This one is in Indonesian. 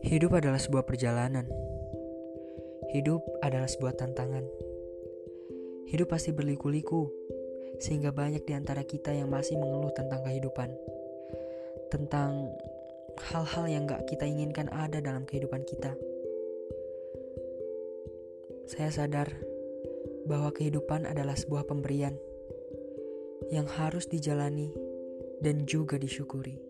Hidup adalah sebuah perjalanan. Hidup adalah sebuah tantangan. Hidup pasti berliku-liku, sehingga banyak di antara kita yang masih mengeluh tentang kehidupan, tentang hal-hal yang gak kita inginkan ada dalam kehidupan kita. Saya sadar bahwa kehidupan adalah sebuah pemberian yang harus dijalani dan juga disyukuri.